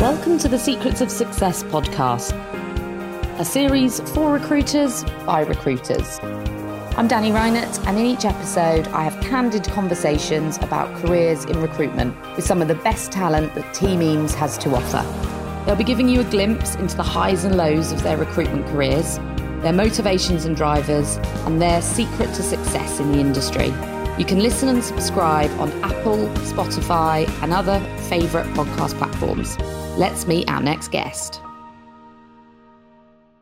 Welcome to the Secrets of Success podcast, a series for recruiters by recruiters. I'm Danni Reinert, and in each episode, I have candid conversations about careers in recruitment with some of the best talent that Team Eames has to offer. They'll be giving you a glimpse into the highs and lows of their recruitment careers, their motivations and drivers, and their secret to success in the industry. You can listen and subscribe on Apple, Spotify, and other favourite podcast platforms. Let's meet our next guest.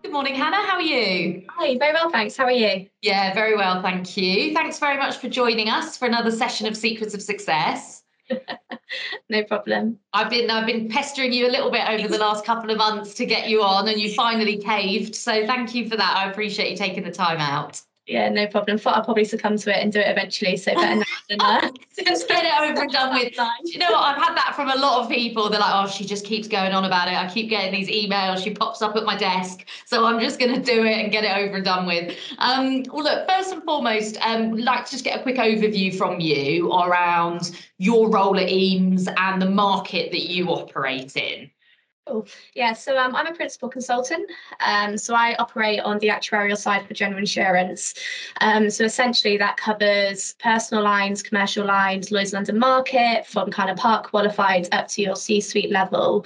Good morning, Hannah. How are you? Hi, very well, thanks. How are you? Yeah, very well, thank you. Thanks very much for joining us for another session of Secrets of Success. no problem. I've been I've been pestering you a little bit over the last couple of months to get you on, and you finally caved. So thank you for that. I appreciate you taking the time out. Yeah, no problem. Thought I'll probably succumb to it and do it eventually. So better now than uh, Just get it over and done with. you know what? I've had that from a lot of people. They're like, oh, she just keeps going on about it. I keep getting these emails. She pops up at my desk. So I'm just going to do it and get it over and done with. Um, well, look, first and foremost, um, like to just get a quick overview from you around your role at Eames and the market that you operate in. Cool. Yeah, so um, I'm a principal consultant. Um, so I operate on the actuarial side for general insurance. Um, so essentially, that covers personal lines, commercial lines, Lloyd's London Market, from kind of part qualified up to your C-suite level.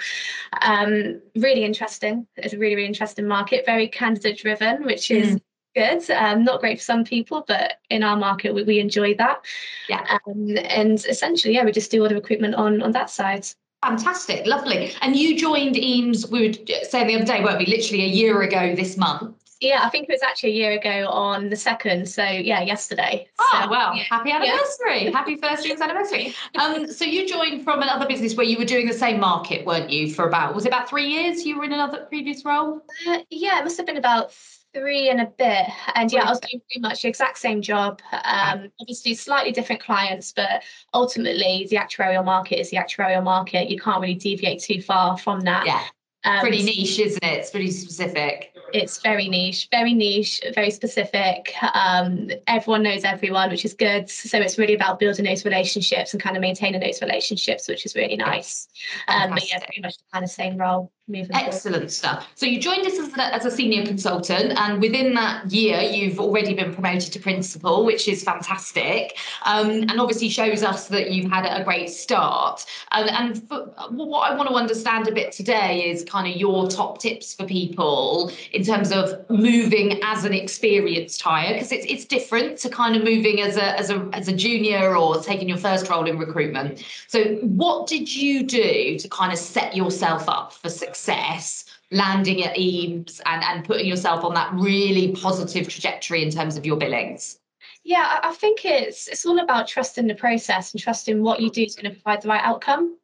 Um, really interesting. It's a really, really interesting market. Very candidate driven, which is mm good. Um, not great for some people, but in our market, we, we enjoy that. Yeah. Um, and essentially, yeah, we just do all the recruitment on on that side. Fantastic, lovely. And you joined Eames, we were uh, saying the other day, weren't we? Literally a year ago this month. Yeah, I think it was actually a year ago on the second. So yeah, yesterday. Oh so, well, yeah. happy anniversary! Yeah. Happy first year's anniversary. Um, so you joined from another business where you were doing the same market, weren't you? For about was it about three years? You were in another previous role. Uh, yeah, it must have been about three and a bit and yeah i was doing pretty much the exact same job um, obviously slightly different clients but ultimately the actuarial market is the actuarial market you can't really deviate too far from that yeah um, pretty niche isn't it it's pretty specific it's very niche very niche very specific. Um, everyone knows everyone which is good. So it's really about building those relationships and kind of maintaining those relationships which is really nice. Um, but yeah pretty much the kind of same role Excellent stuff. So you joined us as a, as a senior consultant, and within that year, you've already been promoted to principal, which is fantastic, um, and obviously shows us that you've had a great start. And, and for, what I want to understand a bit today is kind of your top tips for people in terms of moving as an experienced hire, because it's it's different to kind of moving as a as a as a junior or taking your first role in recruitment. So what did you do to kind of set yourself up for success? Success landing at Eames and, and putting yourself on that really positive trajectory in terms of your billings? Yeah, I think it's it's all about trusting the process and trusting what you do is going to provide the right outcome.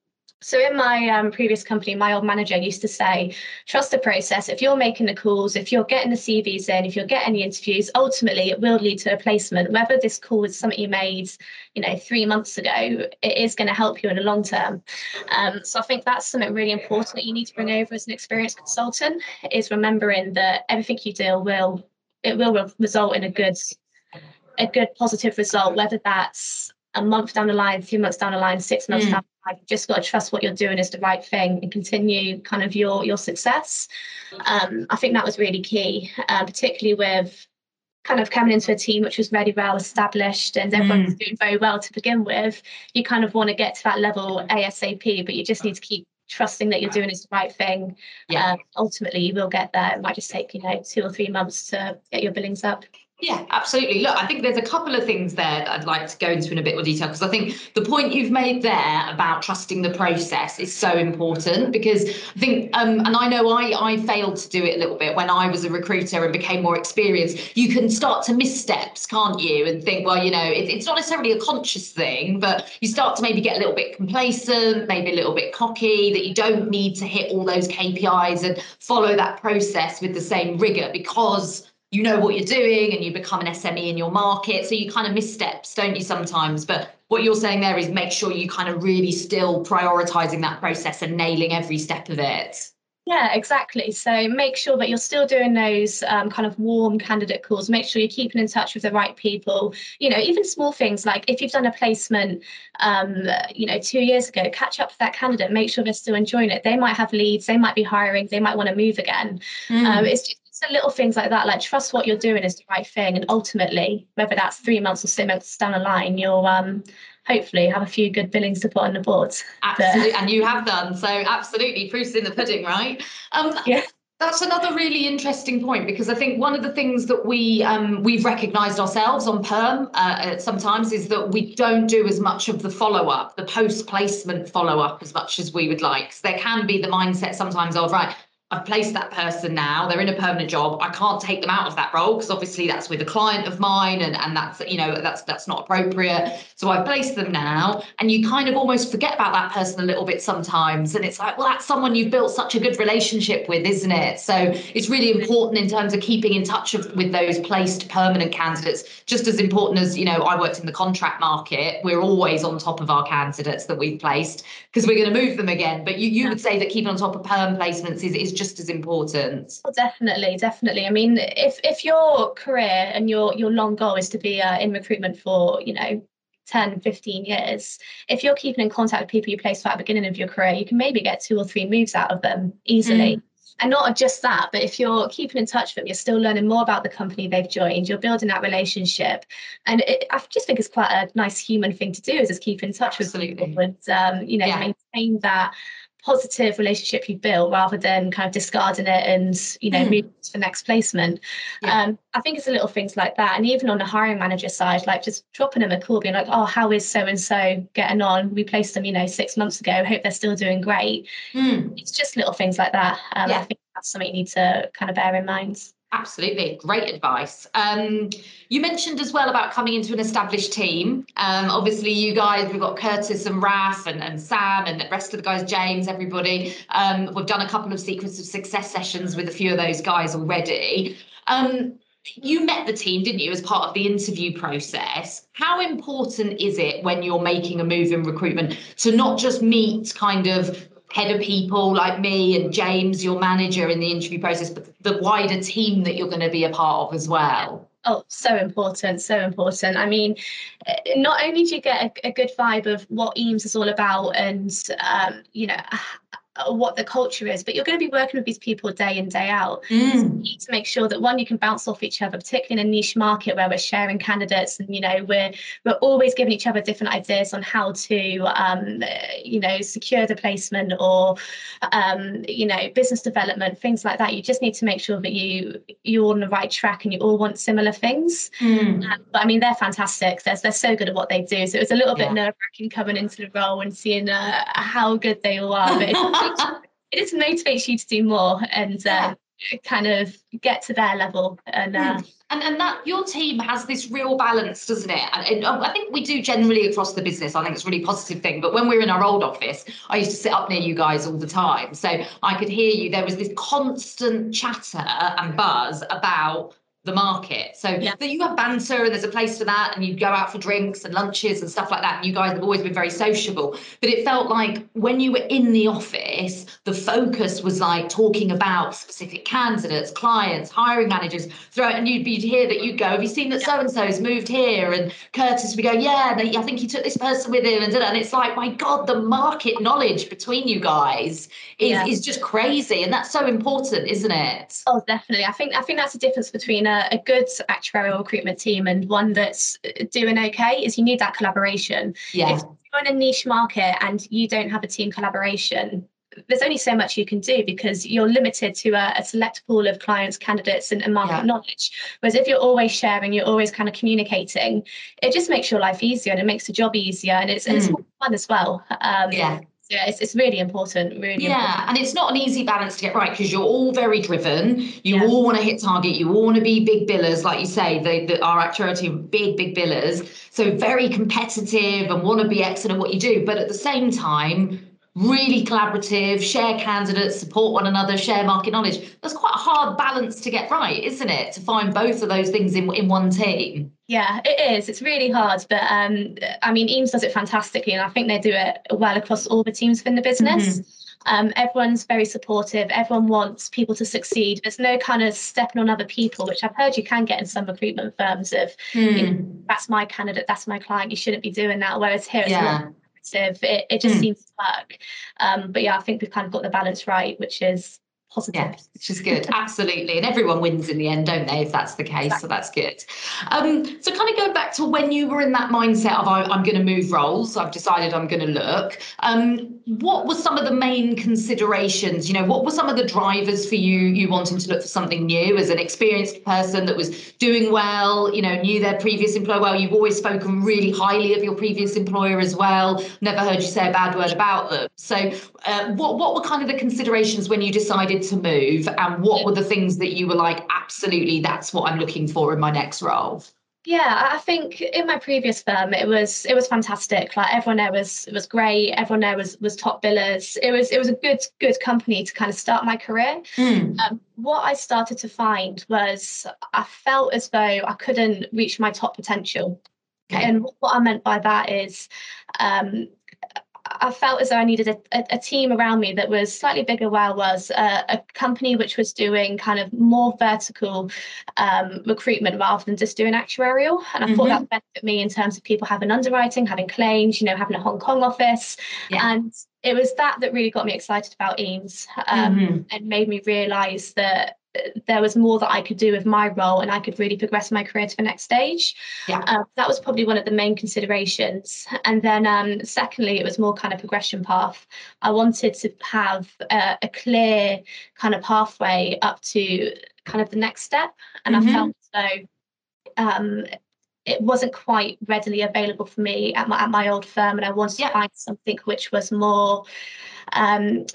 So in my um, previous company, my old manager used to say, trust the process. If you're making the calls, if you're getting the CVs in, if you're getting the interviews, ultimately it will lead to a placement. Whether this call is something you made, you know, three months ago, it is going to help you in the long term. Um, so I think that's something really important that you need to bring over as an experienced consultant is remembering that everything you do will it will result in a good a good positive result, whether that's a month down the line, three months down the line, six months mm. down I've just got to trust what you're doing is the right thing and continue kind of your your success. Um, I think that was really key, uh, particularly with kind of coming into a team which was very well established and everyone mm. was doing very well to begin with. You kind of want to get to that level ASAP, but you just need to keep trusting that you're doing is the right thing. Yeah. Um, ultimately, you will get there. It might just take you know two or three months to get your billings up. Yeah, absolutely. Look, I think there's a couple of things there that I'd like to go into in a bit more detail because I think the point you've made there about trusting the process is so important because I think, um, and I know I, I failed to do it a little bit when I was a recruiter and became more experienced. You can start to miss steps, can't you? And think, well, you know, it, it's not necessarily a conscious thing, but you start to maybe get a little bit complacent, maybe a little bit cocky, that you don't need to hit all those KPIs and follow that process with the same rigor because you know what you're doing and you become an SME in your market. So you kind of miss steps, don't you, sometimes? But what you're saying there is make sure you kind of really still prioritizing that process and nailing every step of it. Yeah, exactly. So make sure that you're still doing those um, kind of warm candidate calls. Make sure you're keeping in touch with the right people. You know, even small things like if you've done a placement, um, you know, two years ago, catch up with that candidate. Make sure they're still enjoying it. They might have leads. They might be hiring. They might want to move again. Mm. Um, it's it's little things like that. Like trust what you're doing is the right thing, and ultimately, whether that's three months or six months down the line, you'll um, hopefully have a few good billings to put on the board. Absolutely, and you have done so. Absolutely, proof's in the pudding, right? Um, yeah. That's another really interesting point because I think one of the things that we um, we've recognised ourselves on perm uh, uh, sometimes is that we don't do as much of the follow up, the post placement follow up as much as we would like. So there can be the mindset sometimes of right, I've placed that person now, they're in a permanent job. I can't take them out of that role because obviously that's with a client of mine and, and that's, you know, that's that's not appropriate. So I've placed them now. And you kind of almost forget about that person a little bit sometimes. And it's like, well, that's someone you've built such a good relationship with, isn't it? So it's really important in terms of keeping in touch of, with those placed permanent candidates, just as important as, you know, I worked in the contract market. We're always on top of our candidates that we've placed because we're going to move them again. But you, you would say that keeping on top of perm placements is, is just as important. Well, definitely, definitely. I mean, if if your career and your your long goal is to be uh, in recruitment for you know 10, 15 years, if you're keeping in contact with people you placed at the beginning of your career, you can maybe get two or three moves out of them easily. Mm. And not just that, but if you're keeping in touch with them, you're still learning more about the company they've joined, you're building that relationship. And it, I just think it's quite a nice human thing to do is just keep in touch Absolutely. with people and, um, you know, yeah. maintain that positive relationship you built rather than kind of discarding it and you know mm. moving to the next placement yeah. um, i think it's a little things like that and even on the hiring manager side like just dropping them a call being like oh how is so and so getting on we placed them you know six months ago hope they're still doing great mm. it's just little things like that um, yeah. i think that's something you need to kind of bear in mind Absolutely, great advice. Um, you mentioned as well about coming into an established team. Um, obviously, you guys, we've got Curtis and Raf and, and Sam and the rest of the guys, James, everybody. Um, we've done a couple of Secrets of Success sessions with a few of those guys already. Um, you met the team, didn't you, as part of the interview process? How important is it when you're making a move in recruitment to not just meet kind of head of people like me and James, your manager in the interview process, but the wider team that you're going to be a part of as well? Oh, so important, so important. I mean, not only do you get a, a good vibe of what Eames is all about and, um, you know, what the culture is, but you're going to be working with these people day in, day out. Mm. So you need to make sure that one, you can bounce off each other, particularly in a niche market where we're sharing candidates and, you know, we're we're always giving each other different ideas on how to, um, you know, secure the placement or, um, you know, business development, things like that. You just need to make sure that you you're on the right track and you all want similar things. Mm. Um, but I mean, they're fantastic. They're, they're so good at what they do. So it was a little yeah. bit nerve wracking coming into the role and seeing uh, how good they all are. It just motivates you to do more and uh, yeah. kind of get to their level and uh, mm. and and that your team has this real balance doesn't it and, and, i think we do generally across the business i think it's a really positive thing but when we were in our old office i used to sit up near you guys all the time so i could hear you there was this constant chatter and buzz about the market. So yeah. that you have banter and there's a place for that, and you go out for drinks and lunches and stuff like that. And you guys have always been very sociable. But it felt like when you were in the office, the focus was like talking about specific candidates, clients, hiring managers throughout. And you'd be hear that you'd go, Have you seen that so and so's moved here? And Curtis would go, Yeah, I think he took this person with him. And, and it's like, my God, the market knowledge between you guys is, yeah. is just crazy. And that's so important, isn't it? Oh, definitely. I think I think that's the difference between a, a good actuarial recruitment team and one that's doing okay is you need that collaboration. Yeah. If you're in a niche market and you don't have a team collaboration, there's only so much you can do because you're limited to a, a select pool of clients, candidates, and, and market yeah. knowledge. Whereas if you're always sharing, you're always kind of communicating, it just makes your life easier and it makes the job easier and it's, mm. and it's mm. fun as well. Um, yeah yeah it's, it's really important really yeah important. and it's not an easy balance to get right because you're all very driven you yeah. all want to hit target you all want to be big billers like you say they, they our actuary team big big billers so very competitive and want to be excellent at what you do but at the same time really collaborative, share candidates, support one another, share market knowledge. That's quite a hard balance to get right, isn't it? To find both of those things in, in one team. Yeah, it is. It's really hard, but um, I mean, Eames does it fantastically, and I think they do it well across all the teams within the business. Mm-hmm. Um, everyone's very supportive. Everyone wants people to succeed. There's no kind of stepping on other people, which I've heard you can get in some recruitment firms of mm. you know, that's my candidate, that's my client. You shouldn't be doing that. Whereas here it's not it, it just mm. seems to work. Um, but yeah, I think we've kind of got the balance right, which is positive. Yeah, which is good. Absolutely. And everyone wins in the end, don't they, if that's the case? Exactly. So that's good. Um, so kind of going back to when you were in that mindset of I, am going to move roles, I've decided I'm going to look. Um, what were some of the main considerations? You know, what were some of the drivers for you you wanting to look for something new as an experienced person that was doing well, you know, knew their previous employer well? You've always spoken really highly of your previous employer as well. Never heard you say a bad word about them. So uh, what what were kind of the considerations when you decided to move and what were the things that you were like absolutely that's what i'm looking for in my next role yeah i think in my previous firm it was it was fantastic. Like everyone there was was great. Everyone there was was top billers. It was it was a good good company to kind of start my career. Mm. um, what i started to find was i felt as though i couldn't reach my top potential. Okay. and what i meant by that is um, I felt as though I needed a, a, team around me that was slightly bigger where I was, uh, a company which was doing kind of more vertical um, recruitment rather than just doing actuarial. And I mm-hmm. thought that would benefit me in terms of people having underwriting, having claims, you know, having a Hong Kong office. Yeah. And it was that that really got me excited about Eames um, mm-hmm. and made me realize that there was more that I could do with my role and I could really progress my career to the next stage. Yeah. Uh, that was probably one of the main considerations. And then, um, secondly, it was more kind of progression path. I wanted to have a, a clear kind of pathway up to kind of the next step. And mm-hmm. I felt so. Um, it wasn't quite readily available for me at my, at my old firm, and I wanted yeah. to find something which was more um,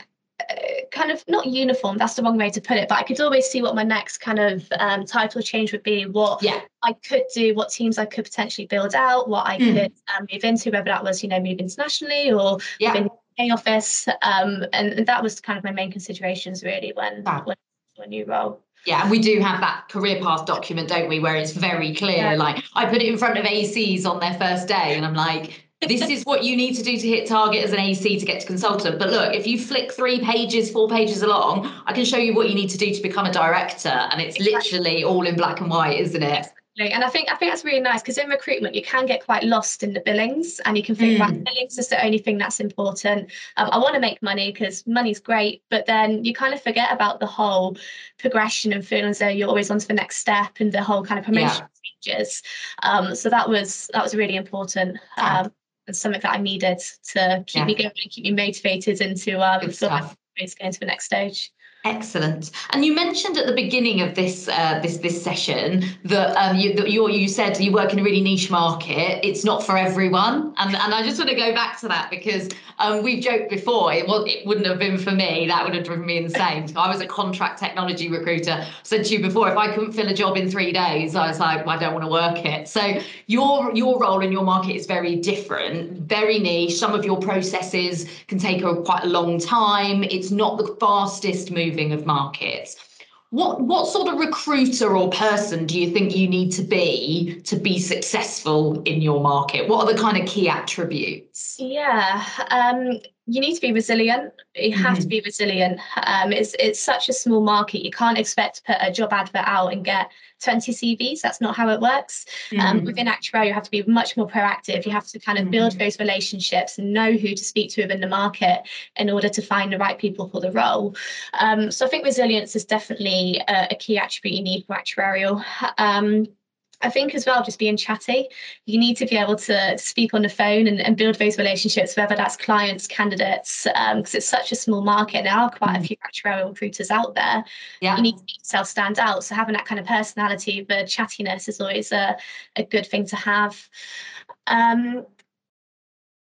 kind of not uniform that's the wrong way to put it but i could always see what my next kind of um, title change would be what yeah. i could do what teams i could potentially build out what i mm. could um, move into whether that was you know move internationally or yeah. within the office um, and, and, that was kind of my main considerations really when wow. when a new role yeah, and we do have that career path document, don't we, where it's very clear. Yeah. Like I put it in front of ACs on their first day, and I'm like, this is what you need to do to hit target as an AC to get to consultant. But look, if you flick three pages, four pages along, I can show you what you need to do to become a director. And it's literally all in black and white, isn't it? And I think I think that's really nice because in recruitment you can get quite lost in the billings, and you can think, mm. right, billings is the only thing that's important. Um, I want to make money because money's great, but then you kind of forget about the whole progression and feeling as though you're always on to the next step and the whole kind of promotion yeah. stages. Um, so that was that was really important. Um, something that I needed to keep yeah. me going and keep me motivated into um, feel like going to the next stage. Excellent. And you mentioned at the beginning of this uh, this this session that um, you that you you said you work in a really niche market. It's not for everyone, and and I just want to go back to that because um, we've joked before. It was it wouldn't have been for me. That would have driven me insane. I was a contract technology recruiter. Said to you before, if I couldn't fill a job in three days, I was like, well, I don't want to work it. So your your role in your market is very different, very niche. Some of your processes can take a quite a long time. It's not the fastest move moving of markets. What what sort of recruiter or person do you think you need to be to be successful in your market? What are the kind of key attributes? Yeah, um, you need to be resilient. You have mm-hmm. to be resilient. Um, it's it's such a small market. You can't expect to put a job advert out and get 20 CVs. That's not how it works. Um, mm-hmm. Um, within actuarial, you have to be much more proactive. You have to kind of mm-hmm. build those relationships and know who to speak to within the market in order to find the right people for the role. Um, so I think resilience is definitely a, a, key attribute you need for actuarial. Um, I think as well, just being chatty, you need to be able to speak on the phone and, and build those relationships, whether that's clients, candidates, because um, it's such a small market. There are quite mm. a few actuarial recruiters out there. Yeah. You need to make yourself stand out. So having that kind of personality, the chattiness is always a, a good thing to have. Um,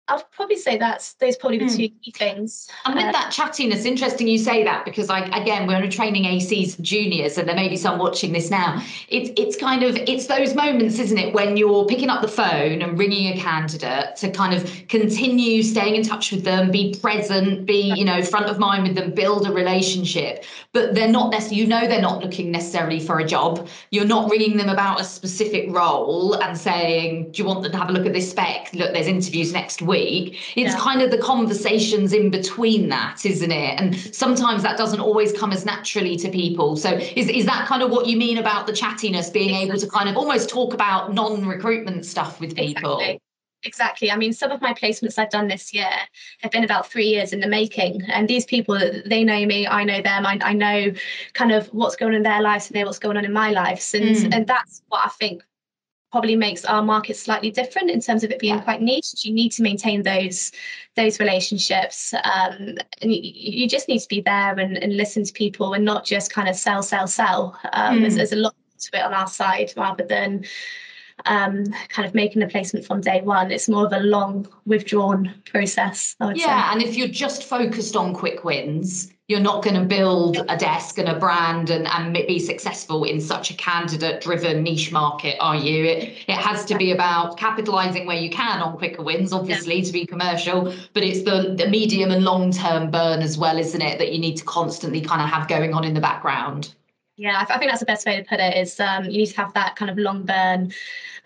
I'd probably say that's those probably the mm. two key things. And with uh, that chattiness, interesting you say that because I again we're training ACs for juniors, and there may be some watching this now. It's it's kind of it's those moments, isn't it, when you're picking up the phone and ringing a candidate to kind of continue staying in touch with them, be present, be you know front of mind with them, build a relationship. But they're not necessarily you know they're not looking necessarily for a job. You're not ringing them about a specific role and saying, do you want them to have a look at this spec? Look, there's interviews next week week. It's yeah. kind of the conversations in between that, isn't it? And sometimes that doesn't always come as naturally to people. So is, is that kind of what you mean about the chattiness, being exactly. able to kind of almost talk about non-recruitment stuff with people? Exactly. Exactly. I mean, some of my placements I've done this year have been about three years in the making. And these people, they know me, I know them, I, I know kind of what's going on in their lives and know what's going on in my lives. And, mm. and that's what I think probably makes our market slightly different in terms of it being yeah. quite niche. You need to maintain those those relationships, um, and you, you, just need to be there and, and, listen to people, and not just kind of sell, sell, sell. Um, mm. there's, there's, a lot to it on our side rather than um, kind of making a placement from day one. It's more of a long, withdrawn process. yeah, say. and if you're just focused on quick wins, you're not going to build a desk and a brand and, and be successful in such a candidate driven niche market are you it, it has to be about capitalizing where you can on quicker wins obviously yeah. to be commercial but it's the, the medium and long term burn as well isn't it that you need to constantly kind of have going on in the background yeah i think that's the best way to put it is um, you need to have that kind of long burn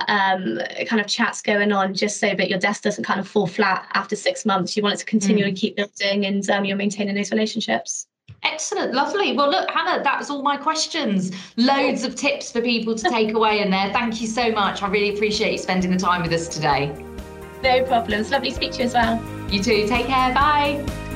um, kind of chats going on just so that your desk doesn't kind of fall flat after six months. You want it to continually mm. keep building and um, you're maintaining those relationships. Excellent, lovely. Well, look, Hannah, that was all my questions. Loads of tips for people to take away in there. Thank you so much. I really appreciate you spending the time with us today. No problems. Lovely to speak to you as well. You too. Take care. Bye.